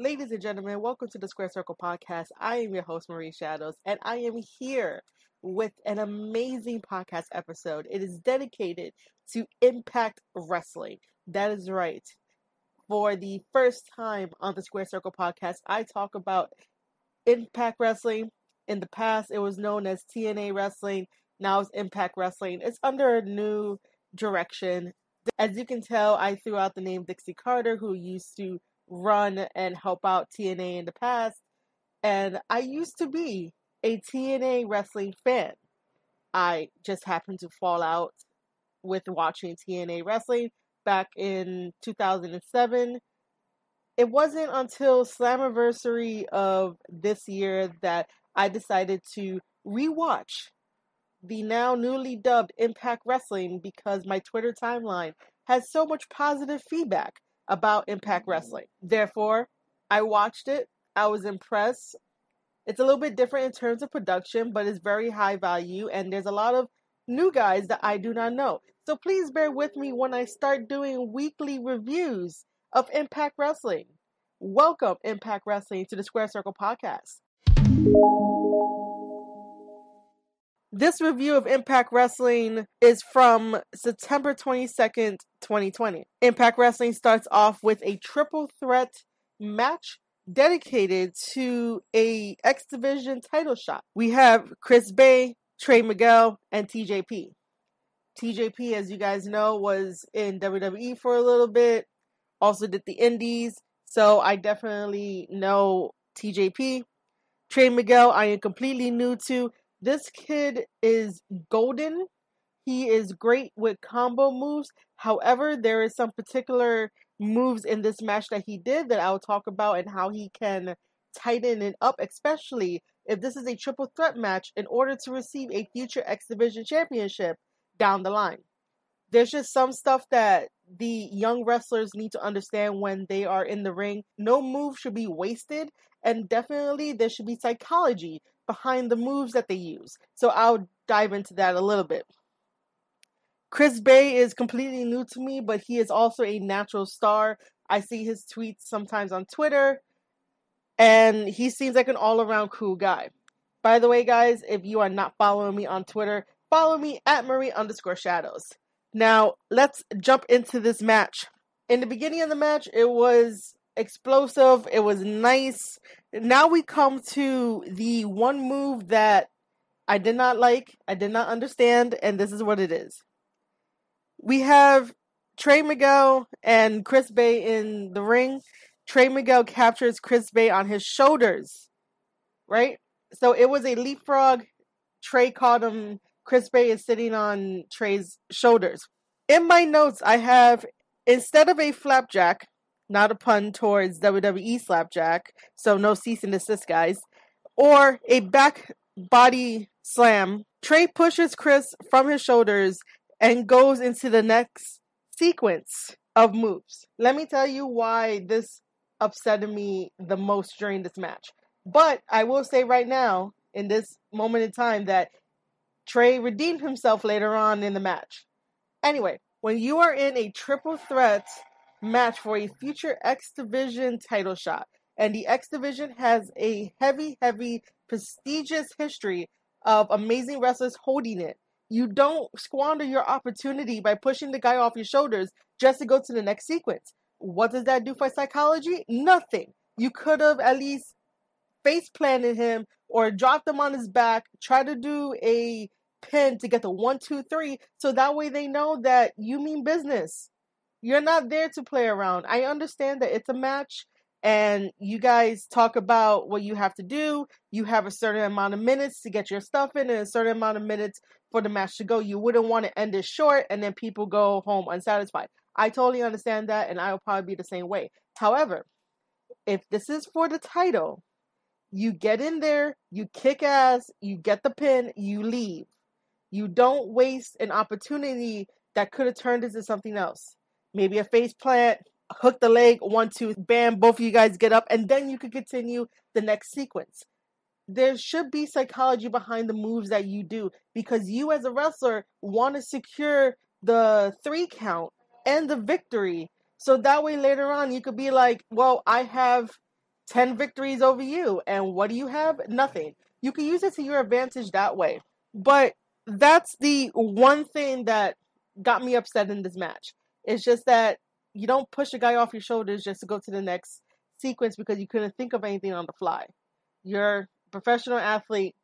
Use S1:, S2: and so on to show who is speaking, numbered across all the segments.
S1: Ladies and gentlemen, welcome to the Square Circle Podcast. I am your host, Marie Shadows, and I am here with an amazing podcast episode. It is dedicated to Impact Wrestling. That is right. For the first time on the Square Circle Podcast, I talk about Impact Wrestling. In the past, it was known as TNA Wrestling. Now it's Impact Wrestling. It's under a new direction. As you can tell, I threw out the name Dixie Carter, who used to run and help out TNA in the past. And I used to be a TNA wrestling fan. I just happened to fall out with watching TNA wrestling back in 2007. It wasn't until Slammiversary of this year that I decided to rewatch the now newly dubbed Impact Wrestling because my Twitter timeline has so much positive feedback about Impact Wrestling. Therefore, I watched it. I was impressed. It's a little bit different in terms of production, but it's very high value, and there's a lot of new guys that I do not know. So please bear with me when I start doing weekly reviews of Impact Wrestling. Welcome, Impact Wrestling, to the Square Circle Podcast. This review of Impact Wrestling is from September 22nd, 2020. Impact Wrestling starts off with a triple threat match dedicated to a X Division title shot. We have Chris Bey, Trey Miguel, and TJP. TJP, as you guys know, was in WWE for a little bit, also did the Indies, so I definitely know TJP. Trey Miguel, I am completely new to. This kid is golden. He is great with combo moves. However, there is some particular moves in this match that he did that I'll talk about and how he can tighten it up, especially if this is a triple threat match in order to receive a future X Division championship down the line. There's just some stuff that the young wrestlers need to understand when they are in the ring. No move should be wasted, and definitely there should be psychology behind the moves that they use. So I'll dive into that a little bit. Chris Bey is completely new to me, but he is also a natural star. I see his tweets sometimes on Twitter, and he seems like an all around cool guy. By the way, guys, if you are not following me on Twitter, follow me at Marie underscore shadows. Now, let's jump into this match. In the beginning of the match, it was explosive. It was nice. Now we come to the one move that I did not like, I did not understand, and this is what it is. We have Trey Miguel and Chris Bey in the ring. Trey Miguel captures Chris Bey on his shoulders, right? So it was a leapfrog. Trey caught him. Chris Bey is sitting on Trey's shoulders. In my notes, I have instead of a flapjack, not a pun towards WWE Slapjack, so no cease and desist, guys, or a back body slam. Trey pushes Chris from his shoulders and goes into the next sequence of moves. Let me tell you why this upset me the most during this match. But I will say right now, in this moment in time, that Trey redeemed himself later on in the match. Anyway, when you are in a triple threat match for a future X Division title shot. And the X Division has a heavy, heavy, prestigious history of amazing wrestlers holding it. You don't squander your opportunity by pushing the guy off your shoulders just to go to the next sequence. What does that do for psychology? Nothing. You could have at least face planted him or dropped him on his back, try to do a pin to get the one, two, three, so that way they know that you mean business. You're not there to play around. I understand that it's a match and you guys talk about what you have to do. You have a certain amount of minutes to get your stuff in and a certain amount of minutes for the match to go. You wouldn't want to end it short and then people go home unsatisfied. I totally understand that and I will probably be the same way. However, if this is for the title, you get in there, you kick ass, you get the pin, you leave. You don't waste an opportunity that could have turned into something else maybe a face plant, hook the leg, one, two, bam, both of you guys get up, and then you can continue the next sequence. There should be psychology behind the moves that you do because you, as a wrestler, want to secure the three count and the victory. So that way later on, you could be like, well, I have 10 victories over you. And what do you have? Nothing. You can use it to your advantage that way. But that's the one thing that got me upset in this match. It's just that you don't push a guy off your shoulders just to go to the next sequence because you couldn't think of anything on the fly. You're a professional athlete.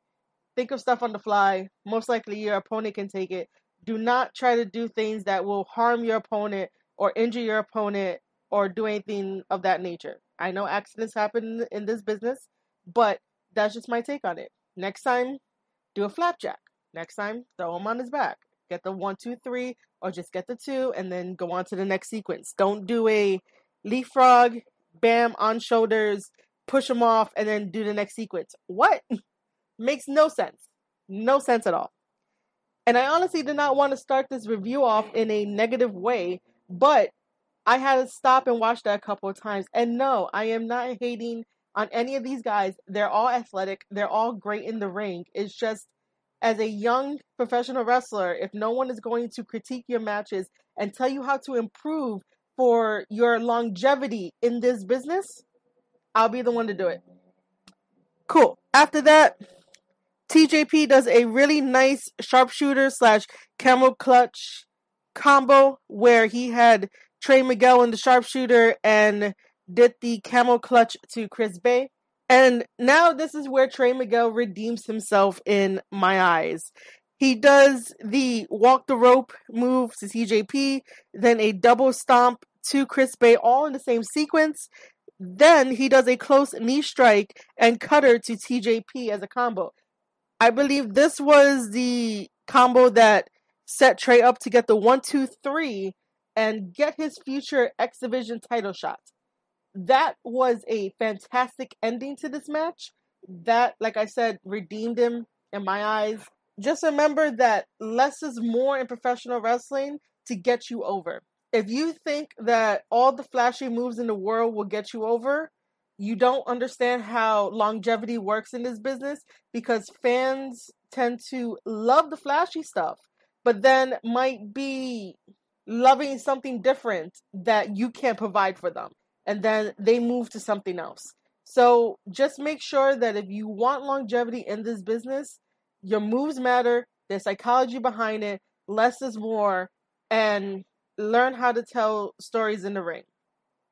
S1: Think of stuff on the fly. Most likely your opponent can take it. Do not try to do things that will harm your opponent or injure your opponent or do anything of that nature. I know accidents happen in this business, but that's just my take on it. Next time, do a flapjack. Next time, throw him on his back. Get the one, two, three, or just get the two and then go on to the next sequence. Don't do a leapfrog, bam, on shoulders, push them off, and then do the next sequence. What? Makes no sense. No sense at all. And I honestly did not want to start this review off in a negative way, but I had to stop and watch that a couple of times. And no, I am not hating on any of these guys. They're all athletic, they're all great in the ring. It's just as a young professional wrestler, if no one is going to critique your matches and tell you how to improve for your longevity in this business, I'll be the one to do it. Cool. After that, TJP does a really nice sharpshooter slash camel clutch combo where he had Trey Miguel in the sharpshooter and did the camel clutch to Chris Bey. And now this is where Trey Miguel redeems himself in my eyes. He does the walk the rope move to TJP, then a double stomp to Chris Bey, all in the same sequence. Then he does a close knee strike and cutter to TJP as a combo. I believe this was the combo that set Trey up to get the one, two, three and get his future X Division title shot that was a fantastic ending to this match. That, like I said, redeemed him in my eyes. Just remember that less is more in professional wrestling to get you over. If you think that all the flashy moves in the world will get you over, you don't understand how longevity works in this business because fans tend to love the flashy stuff, but then might be loving something different that you can't provide for them and then they move to something else. So just make sure that if you want longevity in this business, your moves matter, there's psychology behind it, less is more, and learn how to tell stories in the ring.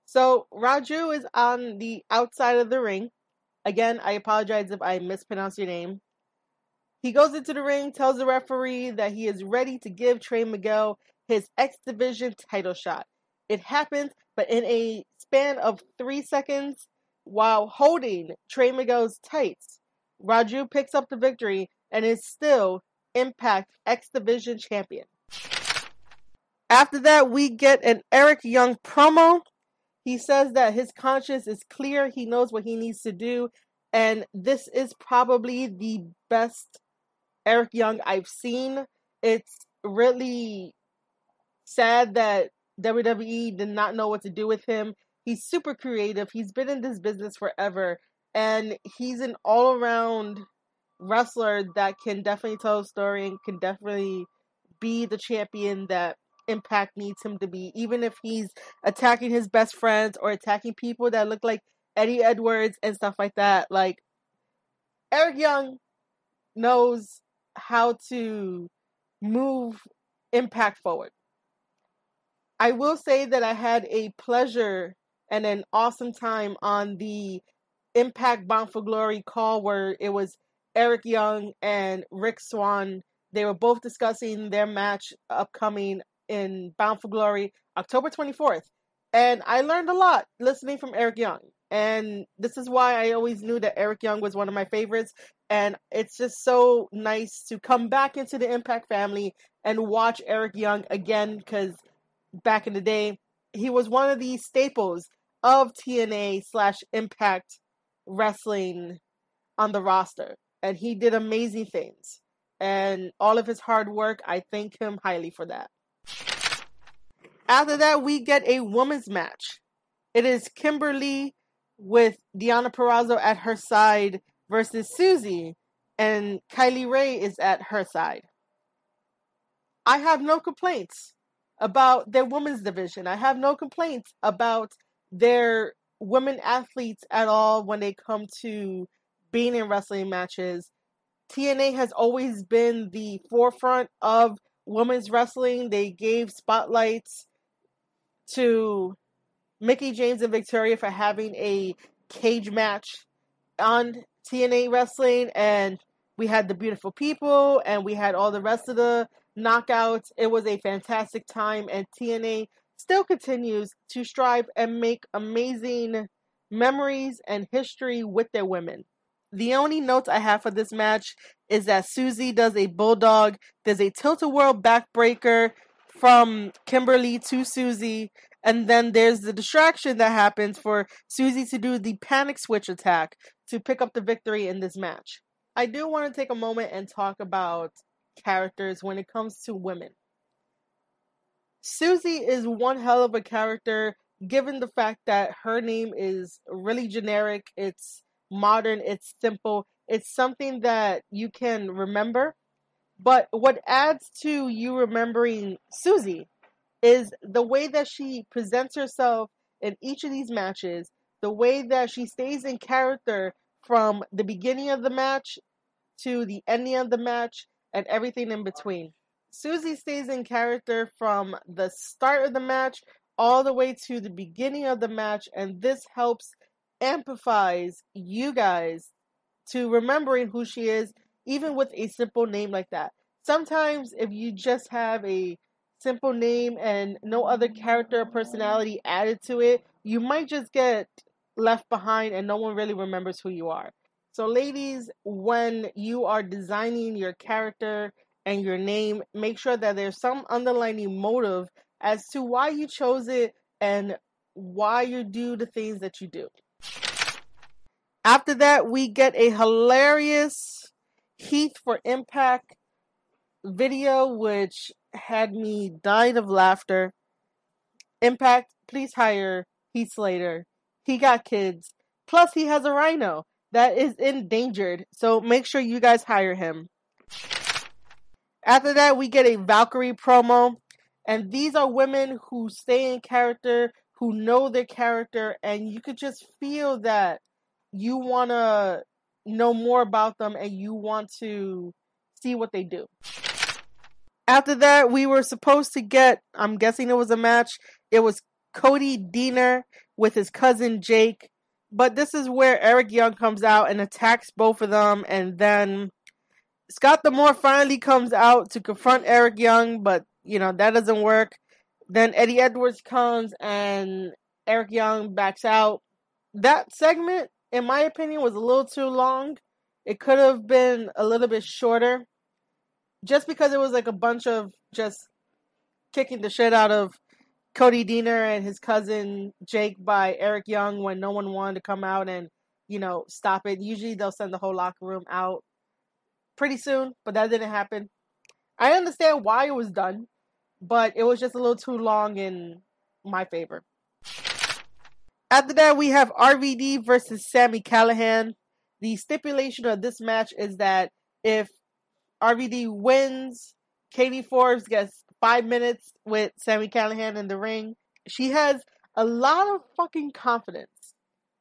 S1: So Raju is on the outside of the ring. Again, I apologize if I mispronounce your name. He goes into the ring, tells the referee that he is ready to give Trey Miguel his X Division title shot. It happens, but in a span of three seconds, while holding Trey Miguel's tights, Raju picks up the victory and is still Impact X Division champion. After that, we get an Eric Young promo. He says that his conscience is clear, he knows what he needs to do, and this is probably the best Eric Young I've seen. It's really sad that WWE did not know what to do with him. He's super creative. He's been in this business forever, and he's an all around wrestler that can definitely tell a story and can definitely be the champion that Impact needs him to be, even if he's attacking his best friends or attacking people that look like Eddie Edwards and stuff like that. Like, Eric Young knows how to move Impact forward. I will say that I had a pleasure and an awesome time on the Impact Bound for Glory call where it was Eric Young and Rich Swann. They were both discussing their match upcoming in Bound for Glory October 24th. And I learned a lot listening from Eric Young. And this is why I always knew that Eric Young was one of my favorites. And it's just so nice to come back into the Impact family and watch Eric Young again because back in the day, he was one of the staples of TNA slash Impact Wrestling on the roster. And he did amazing things. And all of his hard work, I thank him highly for that. After that, we get a women's match. It is Kimber Lee with Deonna Purrazzo at her side versus Susie, and Kylie Rae is at her side. I have no complaints about their women's division. I have no complaints about their women athletes at all when they come to being in wrestling matches. TNA has always been the forefront of women's wrestling. They gave spotlights to Mickie James and Victoria for having a cage match on TNA wrestling and we had the beautiful people and we had all the rest of the knockouts. It was a fantastic time and TNA still continues to strive and make amazing memories and history with their women. The only notes I have for this match is that Susie does a bulldog. There's a tilt a whirl backbreaker from Kimber Lee to Susie. And then there's the distraction that happens for Susie to do the panic switch attack to pick up the victory in this match. I do want to take a moment and talk about characters when it comes to women. Susie is one hell of a character given the fact that her name is really generic, it's modern, it's simple, it's something that you can remember. But what adds to you remembering Susie is the way that she presents herself in each of these matches, the way that she stays in character from the beginning of the match to the ending of the match and everything in between. Susie stays in character from the start of the match all the way to the beginning of the match, and this helps amplifies you guys to remembering who she is, even with a simple name like that. Sometimes, if you just have a simple name and no other character or personality added to it, you might just get left behind and no one really remembers who you are. So, ladies, when you are designing your character and your name, make sure that there's some underlying motive as to why you chose it and why you do the things that you do. After that, we get a hilarious Heath for Impact video, which had me dying of laughter. Impact, please hire Heath Slater. He got kids. Plus, he has a rhino that is endangered. So make sure you guys hire him. After that, we get a Valkyrie promo. And these are women who stay in character, who know their character, and you could just feel that you want to know more about them and you want to see what they do. After that, we were supposed to get, I'm guessing it was a match. It was Cody Deaner with his cousin Jake. But this is where Eric Young comes out and attacks both of them. And then Scott D'Amore finally comes out to confront Eric Young, but, you know, that doesn't work. Then Eddie Edwards comes and Eric Young backs out. That segment, in my opinion, was a little too long. It could have been a little bit shorter just because it was like a bunch of just kicking the shit out of Cody Deaner and his cousin Jake by Eric Young when no one wanted to come out and, you know, stop it. Usually they'll send the whole locker room out pretty soon, but that didn't happen. I understand why it was done, but it was just a little too long in my favor. After that, we have RVD versus Sami Callihan. The stipulation of this match is that if RVD wins. Katie Forbes gets five minutes with Sami Callihan in the ring. She has a lot of fucking confidence,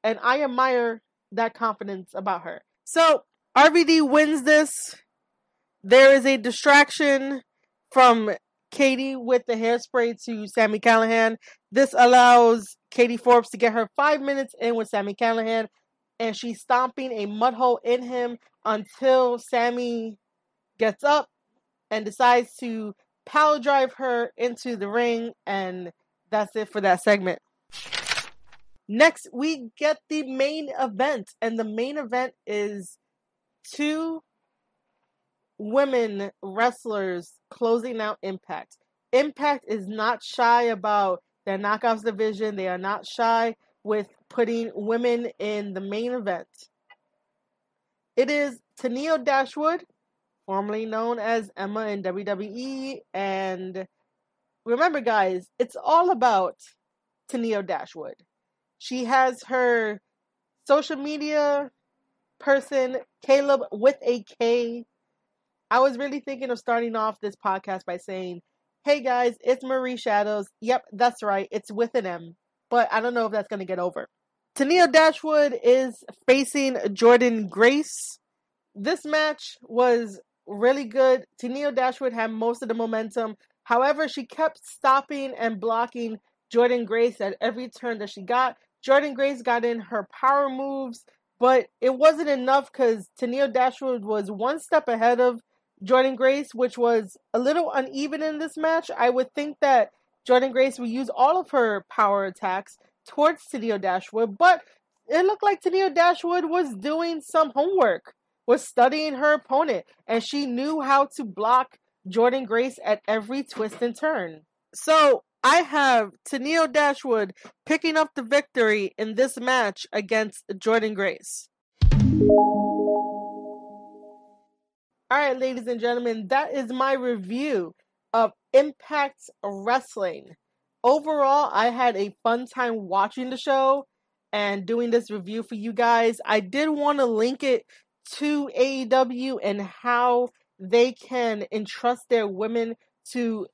S1: and I admire that confidence about her. So RVD wins this. There is a distraction from Katie with the hairspray to Sami Callihan. This allows Katie Forbes to get her five minutes in with Sami Callihan, and she's stomping a mud hole in him until Sami gets up and decides to power drive her into the ring, and that's it for that segment. Next, we get the main event, and the main event is two women wrestlers closing out Impact. Impact is not shy about their knockouts division, they are not shy with putting women in the main event. It is Tenille Dashwood formerly known as Emma in WWE. And remember, guys, it's all about Tenille Dashwood. She has her social media person, Caleb with a K. I was really thinking of starting off this podcast by saying, Hey guys, it's Marie Shadows. Yep, that's right. It's with an M. But I don't know if that's going to get over. Tenille Dashwood is facing Jordynne Grace. This match was really good. Tenille Dashwood had most of the momentum. However, she kept stopping and blocking Jordynne Grace at every turn that she got. Jordynne Grace got in her power moves, but it wasn't enough because Tenille Dashwood was one step ahead of Jordynne Grace, which was a little uneven in this match. I would think that Jordynne Grace would use all of her power attacks towards Tenille Dashwood, but it looked like Tenille Dashwood was doing some homework, was studying her opponent, and she knew how to block Jordynne Grace at every twist and turn. So I have Tenille Dashwood picking up the victory in this match against Jordynne Grace. All right, ladies and gentlemen, that is my review of Impact Wrestling. Overall, I had a fun time watching the show and doing this review for you guys. I did want to link it to AEW and how they can entrust their women to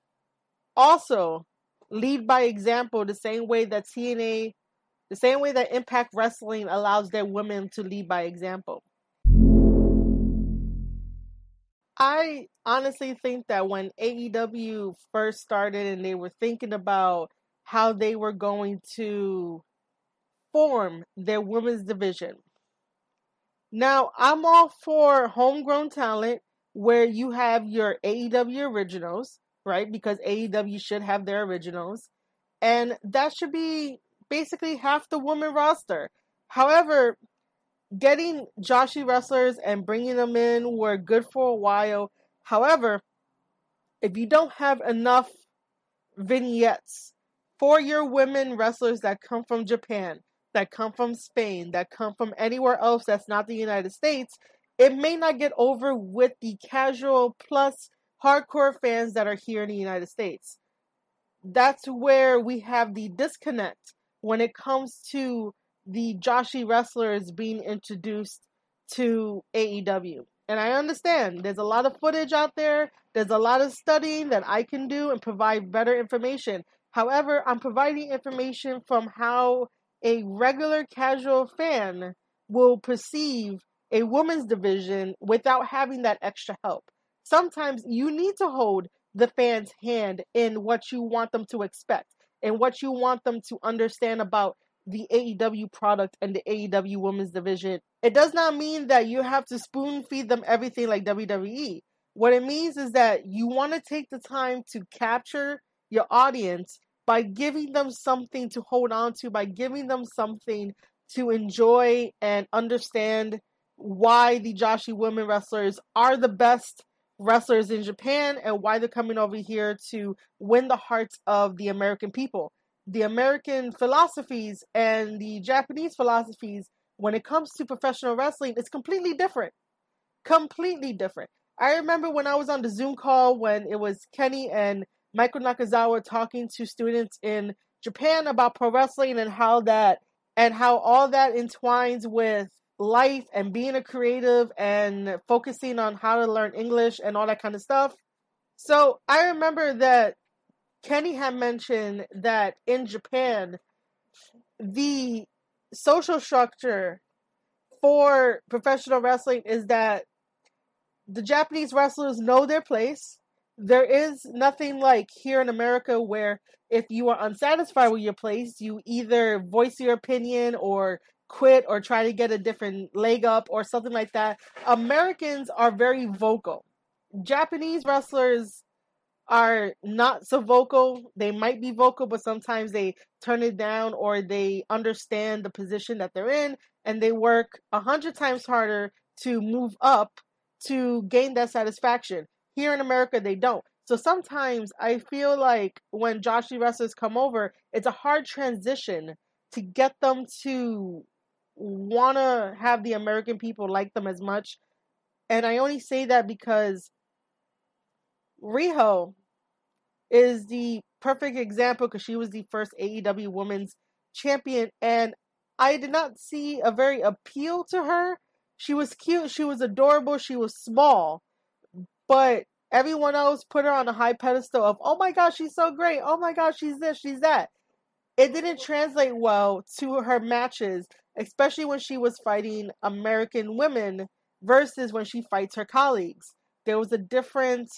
S1: also lead by example the same way that TNA, the same way that Impact Wrestling allows their women to lead by example. I honestly think that when AEW first started and they were thinking about how they were going to form their women's division. Now, I'm all for homegrown talent where you have your AEW originals, right? Because AEW should have their originals. And that should be basically half the woman roster. However, getting Joshi wrestlers and bringing them in were good for a while. However, if you don't have enough vignettes for your women wrestlers that come from Japan, that come from Spain, that come from anywhere else that's not the United States, it may not get over with the casual plus hardcore fans that are here in the United States. That's where we have the disconnect when it comes to the Joshi wrestlers being introduced to AEW. And I understand there's a lot of footage out there, there's a lot of studying that I can do and provide better information. However, I'm providing information from how a regular casual fan will perceive a women's division without having that extra help. Sometimes you need to hold the fan's hand in what you want them to expect and what you want them to understand about the AEW product and the AEW women's division. It does not mean that you have to spoon feed them everything like WWE. What it means is that you want to take the time to capture your audience by giving them something to hold on to, by giving them something to enjoy and understand why the Joshi women wrestlers are the best wrestlers in Japan and why they're coming over here to win the hearts of the American people the American philosophies and the Japanese philosophies when it comes to professional wrestling is completely different. Completely different. I remember when I was on the Zoom call when it was Kenny and Michael Nakazawa talking to students in Japan about pro wrestling and how that and how all that entwines with life and being a creative and focusing on how to learn English and all that kind of stuff. So I remember that Kenny had mentioned that in Japan, the social structure for professional wrestling is that the Japanese wrestlers know their place. There is nothing like here in America where if you are unsatisfied with your place, you either voice your opinion or quit or try to get a different leg up or something like that. Americans are very vocal. Japanese wrestlers are not so vocal. They might be vocal, but sometimes they turn it down or they understand the position that they're in and they work a hundred times harder to move up to gain that satisfaction. Here in America, they don't. So sometimes I feel like when Joshi wrestlers come over, it's a hard transition to get them to want to have the American people like them as much. And I only say that because Riho is the perfect example because she was the first AEW women's champion, and I did not see a very appeal to her. She was cute, she was adorable, she was small, but everyone else put her on a high pedestal of, oh my gosh, she's so great, oh my gosh, she's this, she's that. it didn't translate well to her matches, especially when she was fighting American women versus when she fights her colleagues. There was a different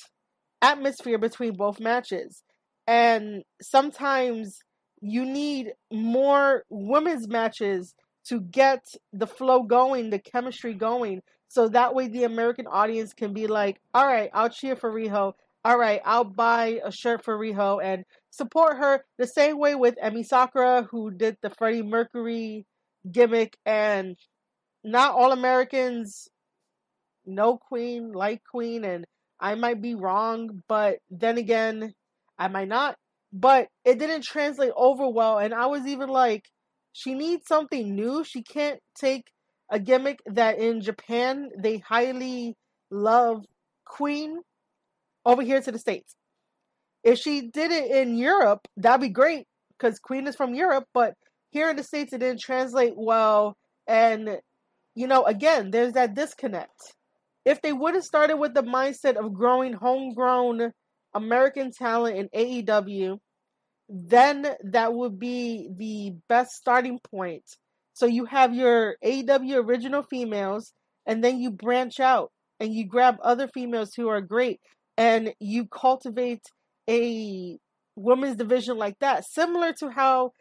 S1: atmosphere between both matches. And sometimes you need more women's matches to get the flow going, the chemistry going. So that way the American audience can be like, all right, I'll cheer for Riho. All right, I'll buy a shirt for Riho and support her the same way with Emi Sakura, who did the Freddie Mercury gimmick. And not all Americans know Queen, like Queen, and I might be wrong, but then again, I might not. But it didn't translate over well, and I was even like, she needs something new. She can't take a gimmick that in Japan they highly love Queen over here to the States. If she did it in Europe, that'd be great because Queen is from Europe, but here in the States it didn't translate well. And, you know, again, there's that disconnect. If they would have started with the mindset of growing homegrown American talent in AEW, then that would be the best starting point. So you have your AEW original females, and then you branch out and you grab other females who are great, and you cultivate a women's division like that, similar to how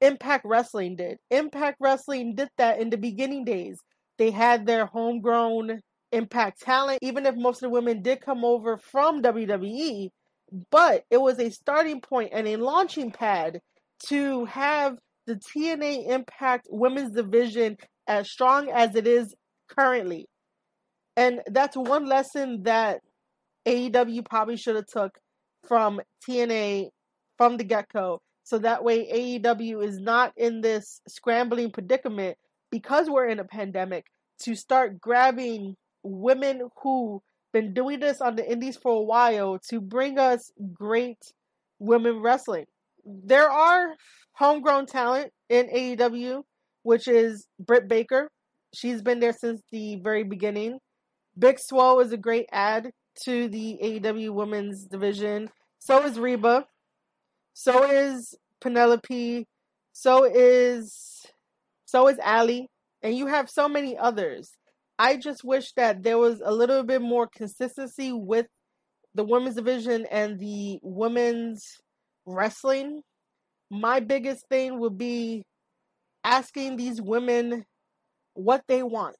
S1: Impact Wrestling did. Impact Wrestling did that in the beginning days. They had their homegrown Impact talent, even if most of the women did come over from WWE, but it was a starting point and a launching pad to have the TNA Impact Women's Division as strong as it is currently. And that's one lesson that AEW probably should have took from TNA from the get-go. So that way AEW is not in this scrambling predicament because we're in a pandemic to start grabbing women who been doing this on the indies for a while to bring us great women wrestling. There are homegrown talent in AEW, which is Britt Baker. She's been there since the very beginning. Big Swole is a great add to the AEW women's division. So is Reba. So is Penelope. So is so is Allie. And you have so many others. I just wish that there was a little bit more consistency with the women's division and the women's wrestling. My biggest thing would be asking these women what they want,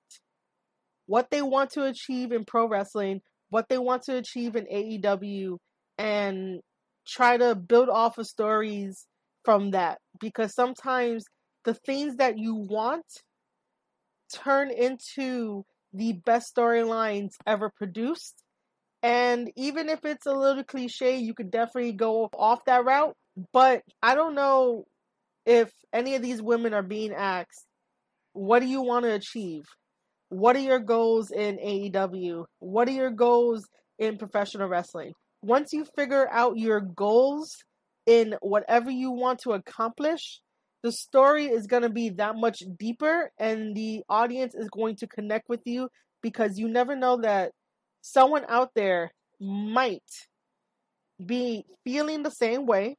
S1: what they want to achieve in pro wrestling, what they want to achieve in AEW, and try to build off of stories from that. Because sometimes the things that you want turn into the best storylines ever produced. And even if it's a little cliche, you could definitely go off that route. But I don't know if any of these women are being asked, what do you want to achieve? What are your goals in AEW? What are your goals in professional wrestling? Once you figure out your goals in whatever you want to accomplish, the story is going to be that much deeper and the audience is going to connect with you because you never know that someone out there might be feeling the same way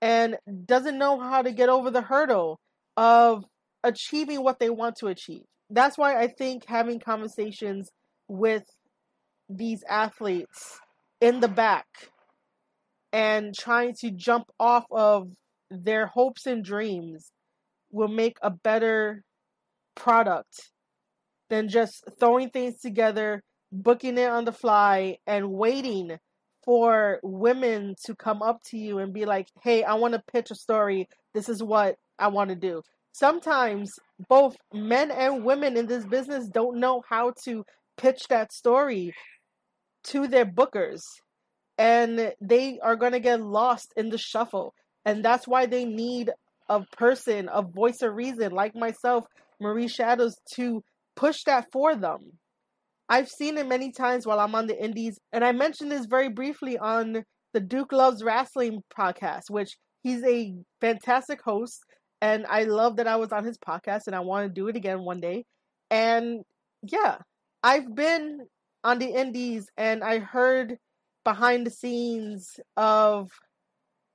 S1: and doesn't know how to get over the hurdle of achieving what they want to achieve. That's why I think having conversations with these athletes in the back and trying to jump off of their hopes and dreams will make a better product than just throwing things together, booking it on the fly, and waiting for women to come up to you and be like, hey, I want to pitch a story. This is what I want to do. Sometimes both men and women in this business don't know how to pitch that story to their bookers. And they are going to get lost in the shuffle. And that's why they need a person, a voice of reason like myself, Marie Shadows, to push that for them. I've seen it many times while I'm on the indies, and I mentioned this very briefly on the Duke Loves Wrestling podcast, which he's a fantastic host, and I love that I was on his podcast, and I want to do it again one day. And yeah, I've been on the indies, and I heard behind the scenes of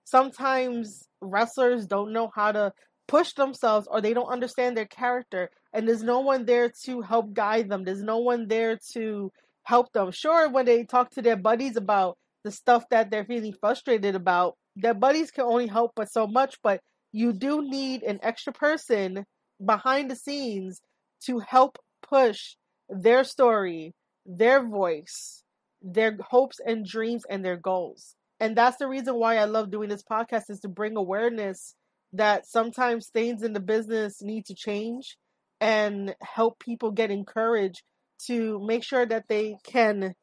S1: sometimes wrestlers don't know how to push themselves or they don't understand their character and there's no one there to help guide them. There's no one there to help them. Sure when they talk to their buddies about the stuff that they're feeling frustrated about their buddies can only help but so much but you do need an extra person behind the scenes to help push their story their voice their hopes and dreams and their goals. And that's the reason why i love doing this podcast is to bring awareness that sometimes things in the business need to change and help people get encouraged to make sure that they can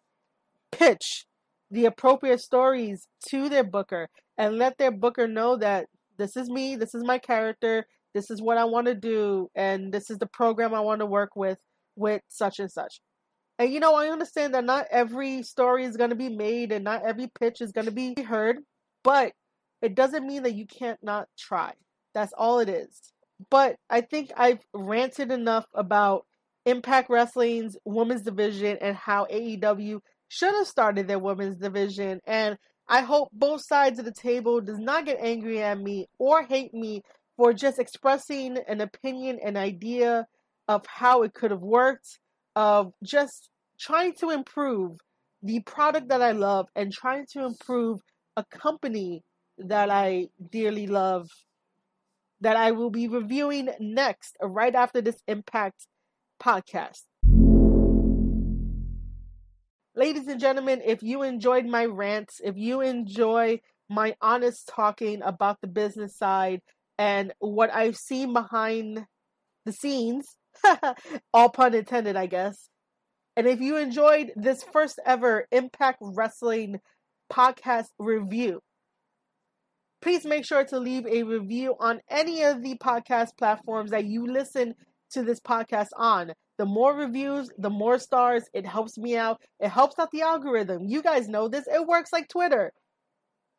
S1: pitch the appropriate stories to their booker and let their booker know that this is me, this is my character, this is what I want to do, and this is the program I want to work with with such and such. And you know, I understand that not every story is going to be made and not every pitch is going to be heard, but it doesn't mean that you can't not try. That's all it is. But I think I've ranted enough about Impact Wrestling's women's division and how AEW should have started their women's division. And I hope both sides of the table does not get angry at me or hate me for just expressing an opinion, an idea of how it could have worked, of just trying to improve the product that I love and trying to improve a company that I dearly love that I will be reviewing next, uh, right after this Impact podcast. Ladies and gentlemen, if you enjoyed my rants, if you enjoy my honest talking about the business side and what I've seen behind the scenes, all pun intended, I guess. And if you enjoyed this first ever Impact Wrestling podcast review, please make sure to leave a review on any of the podcast platforms that you listen to this podcast on. The more reviews, the more stars. It helps me out. It helps out the algorithm. You guys know this. It works like Twitter,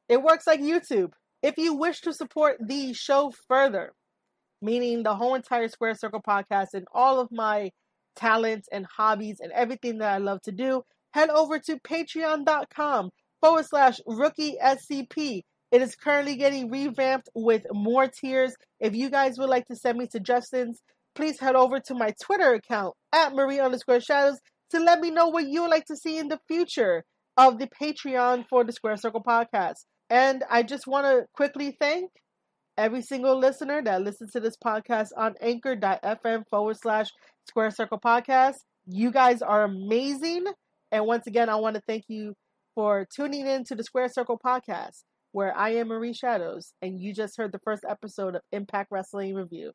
S1: it works like YouTube. If you wish to support the show further, meaning the whole entire Square Circle podcast and all of my talents and hobbies and everything that I love to do, head over to patreon.com forward slash rookie SCP. It is currently getting revamped with more tiers. If you guys would like to send me suggestions, please head over to my Twitter account at Marie underscore shadows to let me know what you would like to see in the future of the Patreon for the Square Circle podcast. And I just want to quickly thank every single listener that listens to this podcast on anchor.fm forward slash Square Circle podcast. You guys are amazing. And once again, I want to thank you for tuning in to the Square Circle podcast where I am Marie Shadows, and you just heard the first episode of Impact Wrestling Review.